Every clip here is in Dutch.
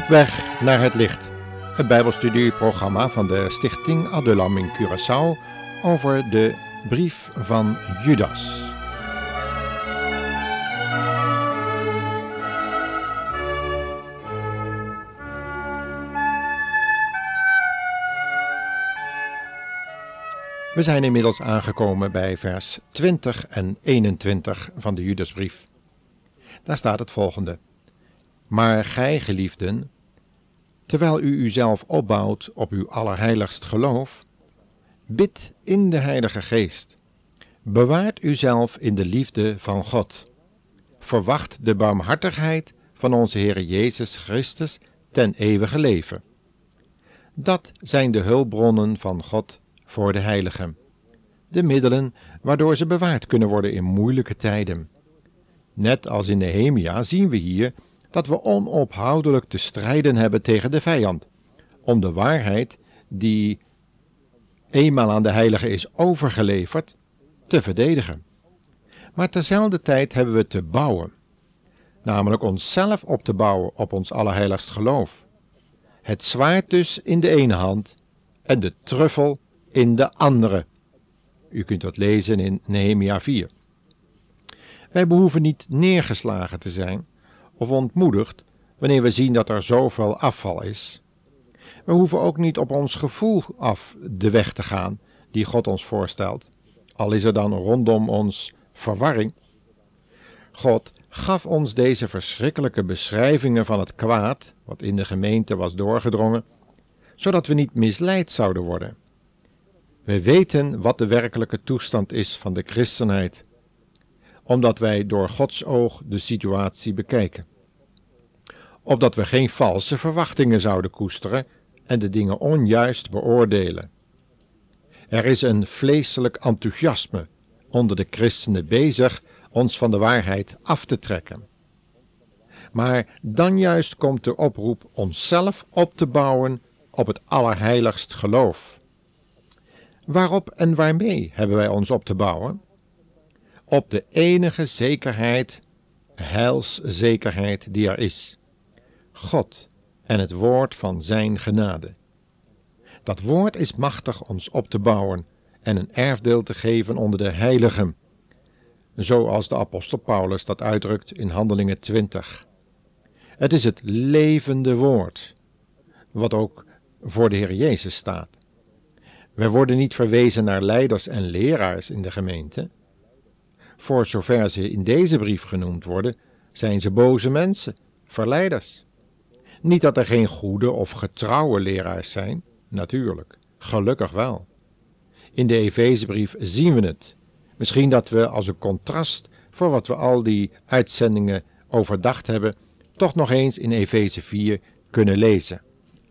Op weg naar het licht. Het Bijbelstudieprogramma van de Stichting Adulam in Curaçao over de brief van Judas. We zijn inmiddels aangekomen bij vers 20 en 21 van de Judasbrief. Daar staat het volgende. Maar gij, geliefden, terwijl u uzelf opbouwt op uw allerheiligst geloof, bid in de Heilige Geest. Bewaart uzelf in de liefde van God. Verwacht de barmhartigheid van onze Heer Jezus Christus ten eeuwige leven. Dat zijn de hulpbronnen van God voor de heiligen, de middelen waardoor ze bewaard kunnen worden in moeilijke tijden. Net als in Nehemia zien we hier dat we onophoudelijk te strijden hebben tegen de vijand, om de waarheid die eenmaal aan de heiligen is overgeleverd, te verdedigen. Maar terzelfde tijd hebben we te bouwen, namelijk onszelf op te bouwen op ons allerheiligst geloof. Het zwaard dus in de ene hand en de truffel in de andere. U kunt dat lezen in Nehemia 4. Wij behoeven niet neergeslagen te zijn of ontmoedigd wanneer we zien dat er zoveel afval is. We hoeven ook niet op ons gevoel af de weg te gaan die God ons voorstelt, al is er dan rondom ons verwarring. God gaf ons deze verschrikkelijke beschrijvingen van het kwaad, wat in de gemeente was doorgedrongen, zodat we niet misleid zouden worden. We weten wat de werkelijke toestand is van de christenheid, omdat wij door Gods oog de situatie bekijken. Opdat we geen valse verwachtingen zouden koesteren en de dingen onjuist beoordelen. Er is een vleeselijk enthousiasme onder de christenen bezig ons van de waarheid af te trekken. Maar dan juist komt de oproep onszelf op te bouwen op het allerheiligst geloof Waarop en waarmee hebben wij ons op te bouwen? Op de enige zekerheid, heilszekerheid die er is: God en het woord van Zijn genade. Dat woord is machtig ons op te bouwen en een erfdeel te geven onder de heiligen, zoals de apostel Paulus dat uitdrukt in Handelingen 20. Het is het levende woord, wat ook voor de Heer Jezus staat. Wij worden niet verwezen naar leiders en leraars in de gemeente. Voor zover ze in deze brief genoemd worden, zijn ze boze mensen, verleiders. Niet dat er geen goede of getrouwe leraars zijn, natuurlijk, gelukkig wel. In de Efezebrief zien we het. Misschien dat we als een contrast voor wat we al die uitzendingen overdacht hebben, toch nog eens in Efeze 4 kunnen lezen.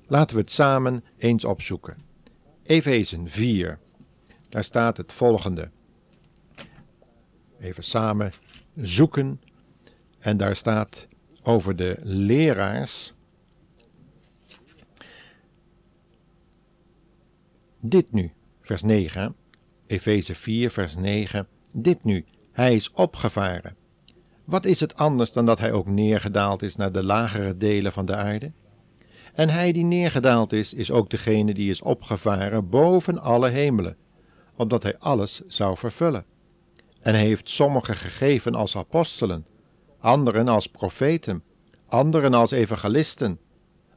Laten we het samen eens opzoeken. Efezen 4. Daar staat het volgende. Even samen zoeken. En daar staat over de leraars. Dit nu, vers 9. Efeze 4, vers 9. Dit nu, hij is opgevaren. Wat is het anders dan dat hij ook neergedaald is naar de lagere delen van de aarde? En hij die neergedaald is, is ook degene die is opgevaren boven alle hemelen, opdat hij alles zou vervullen. En heeft sommigen gegeven als apostelen, anderen als profeten, anderen als evangelisten,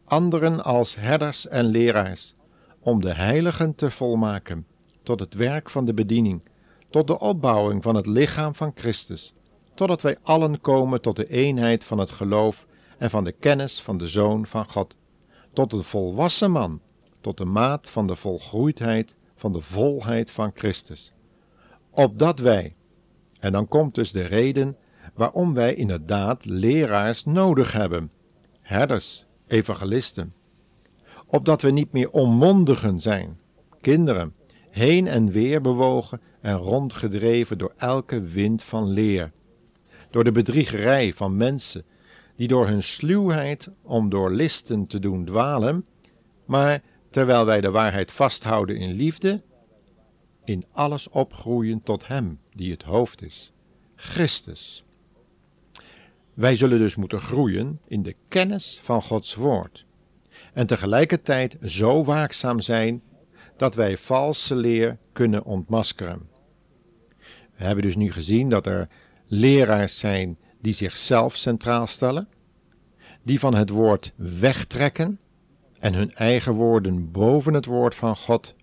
anderen als herders en leraars, om de heiligen te volmaken, tot het werk van de bediening, tot de opbouwing van het lichaam van Christus, totdat wij allen komen tot de eenheid van het geloof en van de kennis van de Zoon van God tot een volwassen man, tot de maat van de volgroeidheid van de volheid van Christus. Opdat wij, en dan komt dus de reden waarom wij inderdaad leraars nodig hebben, herders, evangelisten, opdat we niet meer onmondigen zijn, kinderen, heen en weer bewogen en rondgedreven door elke wind van leer, door de bedriegerij van mensen die door hun sluwheid om door listen te doen dwalen, maar terwijl wij de waarheid vasthouden in liefde, in alles opgroeien tot Hem die het hoofd is, Christus. Wij zullen dus moeten groeien in de kennis van Gods Woord. En tegelijkertijd zo waakzaam zijn dat wij valse leer kunnen ontmaskeren. We hebben dus nu gezien dat er leraars zijn die zichzelf centraal stellen, die van het woord wegtrekken en hun eigen woorden boven het woord van God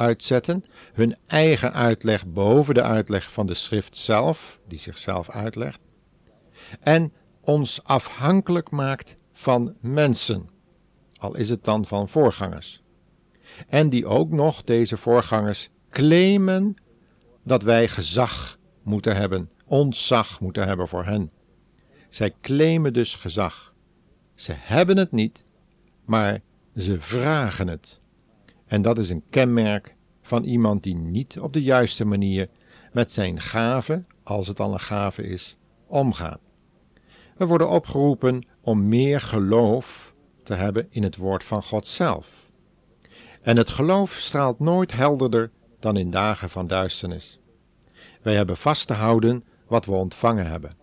uitzetten, hun eigen uitleg boven de uitleg van de schrift zelf, die zichzelf uitlegt, en ons afhankelijk maakt van mensen, al is het dan van voorgangers. En die ook nog, deze voorgangers, claimen dat wij gezag moeten hebben, ontzag moeten hebben voor hen. Zij claimen dus gezag. Ze hebben het niet, maar ze vragen het. En dat is een kenmerk van iemand die niet op de juiste manier met zijn gave, als het al een gave is, omgaat. We worden opgeroepen om meer geloof te hebben in het woord van God zelf. En het geloof straalt nooit helderder dan in dagen van duisternis. Wij hebben vast te houden wat we ontvangen hebben,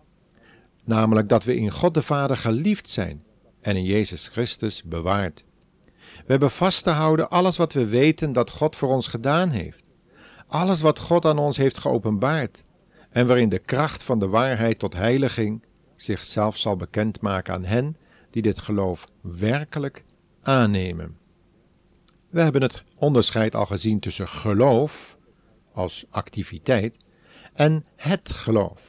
namelijk dat we in God de Vader geliefd zijn en in Jezus Christus bewaard. We hebben vast te houden alles wat we weten dat God voor ons gedaan heeft. Alles wat God aan ons heeft geopenbaard en waarin de kracht van de waarheid tot heiliging zichzelf zal bekendmaken aan hen die dit geloof werkelijk aannemen. We hebben het onderscheid al gezien tussen geloof als activiteit en het geloof.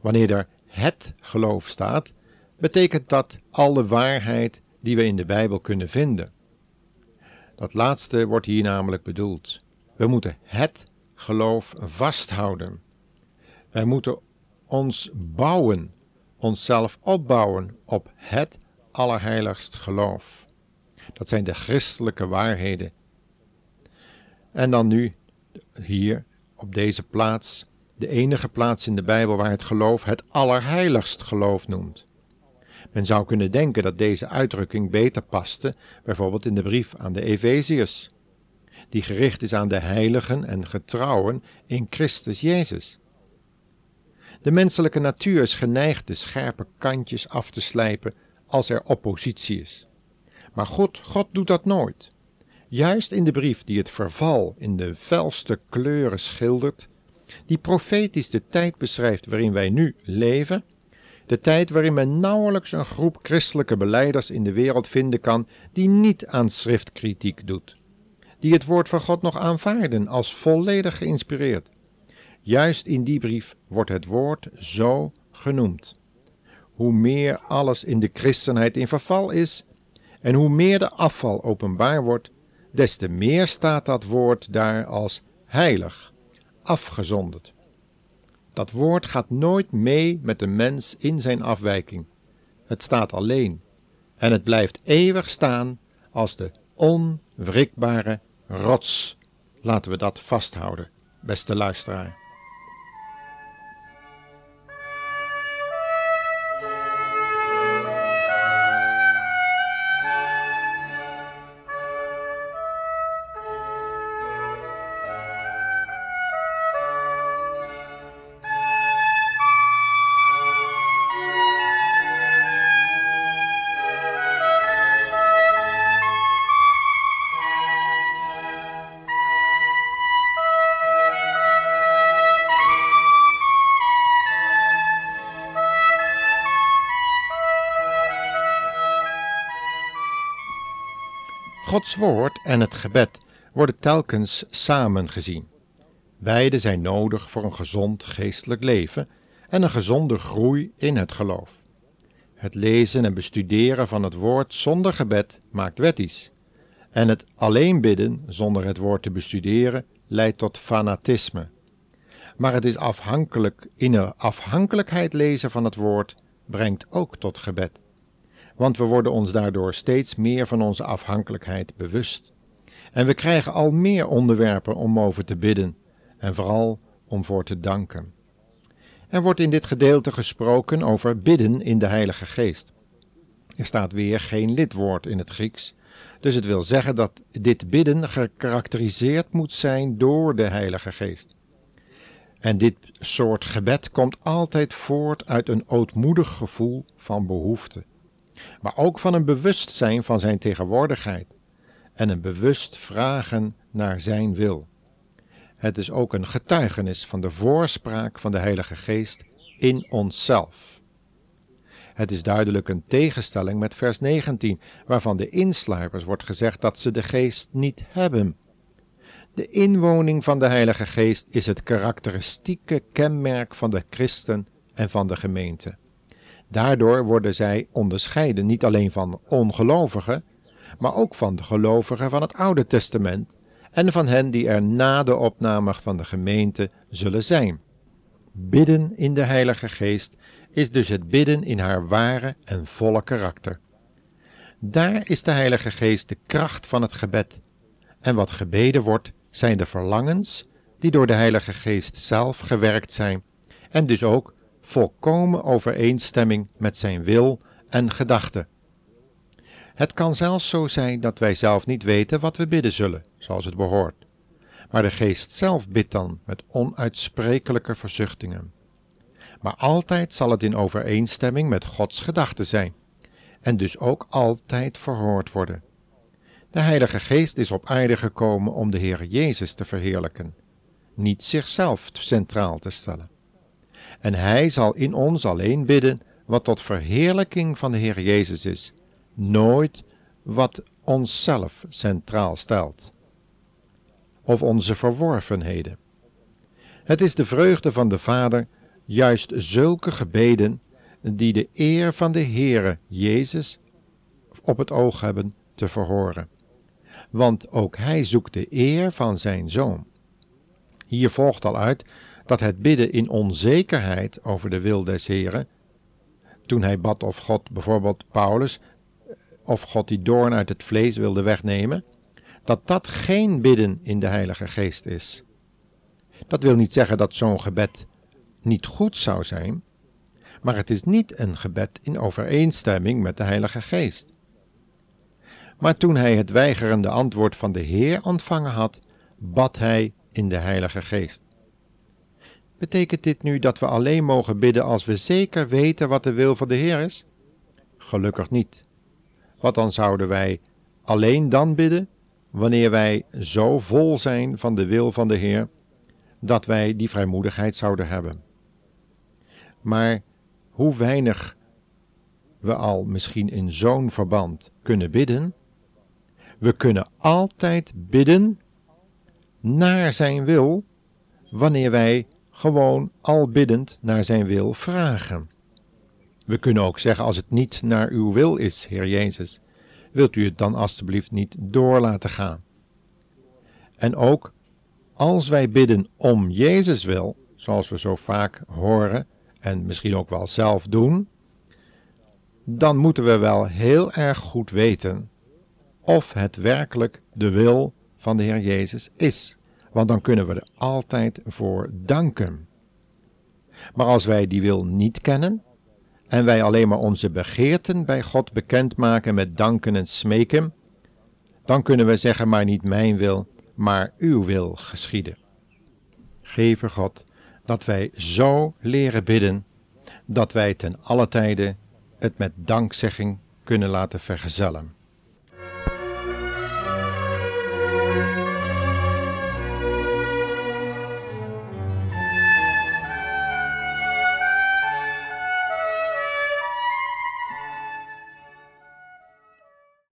Wanneer er het geloof staat, betekent dat alle waarheid die we in de Bijbel kunnen vinden. Dat laatste wordt hier namelijk bedoeld. We moeten het geloof vasthouden. Wij moeten ons bouwen, onszelf opbouwen op het allerheiligst geloof. Dat zijn de christelijke waarheden. En dan nu, hier, op deze plaats, de enige plaats in de Bijbel waar het geloof het allerheiligst geloof noemt. Men zou kunnen denken dat deze uitdrukking beter paste, bijvoorbeeld in de brief aan de Efeziërs, die gericht is aan de heiligen en getrouwen in Christus Jezus. De menselijke natuur is geneigd de scherpe kantjes af te slijpen als er oppositie is. Maar God, God doet dat nooit. Juist in de brief die het verval in de felste kleuren schildert, die profetisch de tijd beschrijft waarin wij nu leven, de tijd waarin men nauwelijks een groep christelijke beleiders in de wereld vinden kan die niet aan schriftkritiek doet, die het woord van God nog aanvaarden als volledig geïnspireerd. Juist in die brief wordt het woord zo genoemd. Hoe meer alles in de christenheid in verval is en hoe meer de afval openbaar wordt, des te meer staat dat woord daar als heilig, afgezonderd. Dat woord gaat nooit mee met de mens in zijn afwijking. Het staat alleen en het blijft eeuwig staan als de onwrikbare rots. Laten we dat vasthouden, beste luisteraar. Gods woord en het gebed worden telkens samen gezien. Beide zijn nodig voor een gezond geestelijk leven en een gezonde groei in het geloof. Het lezen en bestuderen van het woord zonder gebed maakt wettisch. En het alleen bidden zonder het woord te bestuderen leidt tot fanatisme. Maar het is afhankelijk, in een afhankelijkheid lezen van het woord brengt ook tot gebed want we worden ons daardoor steeds meer van onze afhankelijkheid bewust. En we krijgen al meer onderwerpen om over te bidden en vooral om voor te danken. Er wordt in dit gedeelte gesproken over bidden in de Heilige Geest. Er staat weer geen lidwoord in het Grieks, dus het wil zeggen dat dit bidden gekarakteriseerd moet zijn door de Heilige Geest. En dit soort gebed komt altijd voort uit een ootmoedig gevoel van behoefte, maar ook van een bewustzijn van zijn tegenwoordigheid en een bewust vragen naar zijn wil. Het is ook een getuigenis van de voorspraak van de Heilige Geest in onszelf. Het is duidelijk een tegenstelling met vers 19, waarvan de insluipers wordt gezegd dat ze de Geest niet hebben. De inwoning van de Heilige Geest is het karakteristieke kenmerk van de christen en van de gemeente. Daardoor worden zij onderscheiden niet alleen van ongelovigen, maar ook van de gelovigen van het Oude Testament en van hen die er na de opname van de gemeente zullen zijn. Bidden in de Heilige Geest is dus het bidden in haar ware en volle karakter. Daar is de Heilige Geest de kracht van het gebed. En wat gebeden wordt, zijn de verlangens die door de Heilige Geest zelf gewerkt zijn, en dus ook volkomen overeenstemming met zijn wil en gedachten. Het kan zelfs zo zijn dat wij zelf niet weten wat we bidden zullen, zoals het behoort. Maar de geest zelf bidt dan met onuitsprekelijke verzuchtingen. Maar altijd zal het in overeenstemming met Gods gedachten zijn, en dus ook altijd verhoord worden. De Heilige Geest is op aarde gekomen om de Heer Jezus te verheerlijken, niet zichzelf centraal te stellen. En Hij zal in ons alleen bidden wat tot verheerlijking van de Heer Jezus is, nooit wat onszelf centraal stelt, of onze verworvenheden. Het is de vreugde van de Vader juist zulke gebeden die de eer van de Heere Jezus op het oog hebben te verhoren. Want ook hij zoekt de eer van zijn zoon. Hier volgt al uit dat het bidden in onzekerheid over de wil des Heren, toen hij bad of God bijvoorbeeld Paulus of God die doorn uit het vlees wilde wegnemen, dat dat geen bidden in de Heilige Geest is. Dat wil niet zeggen dat zo'n gebed niet goed zou zijn, maar het is niet een gebed in overeenstemming met de Heilige Geest. Maar toen hij het weigerende antwoord van de Heer ontvangen had, bad hij in de Heilige Geest. Betekent dit nu dat we alleen mogen bidden als we zeker weten wat de wil van de Heer is? Gelukkig niet. Wat dan zouden wij alleen dan bidden wanneer wij zo vol zijn van de wil van de Heer dat wij die vrijmoedigheid zouden hebben. Maar hoe weinig we al misschien in zo'n verband kunnen bidden, we kunnen altijd bidden naar Zijn wil wanneer wij gewoon al biddend naar Zijn wil vragen. We kunnen ook zeggen als het niet naar uw wil is, Heer Jezus, wilt u het dan alstublieft niet door laten gaan. En ook als wij bidden om Jezus wil, zoals we zo vaak horen en misschien ook wel zelf doen, dan moeten we wel heel erg goed weten of het werkelijk de wil van de Heer Jezus is. Want dan kunnen we er altijd voor danken. Maar als wij die wil niet kennen, en wij alleen maar onze begeerten bij God bekendmaken met danken en smeken, dan kunnen we zeggen, maar niet mijn wil, maar uw wil geschieden. Gever God, dat wij zo leren bidden, dat wij ten alle tijde het met dankzegging kunnen laten vergezellen.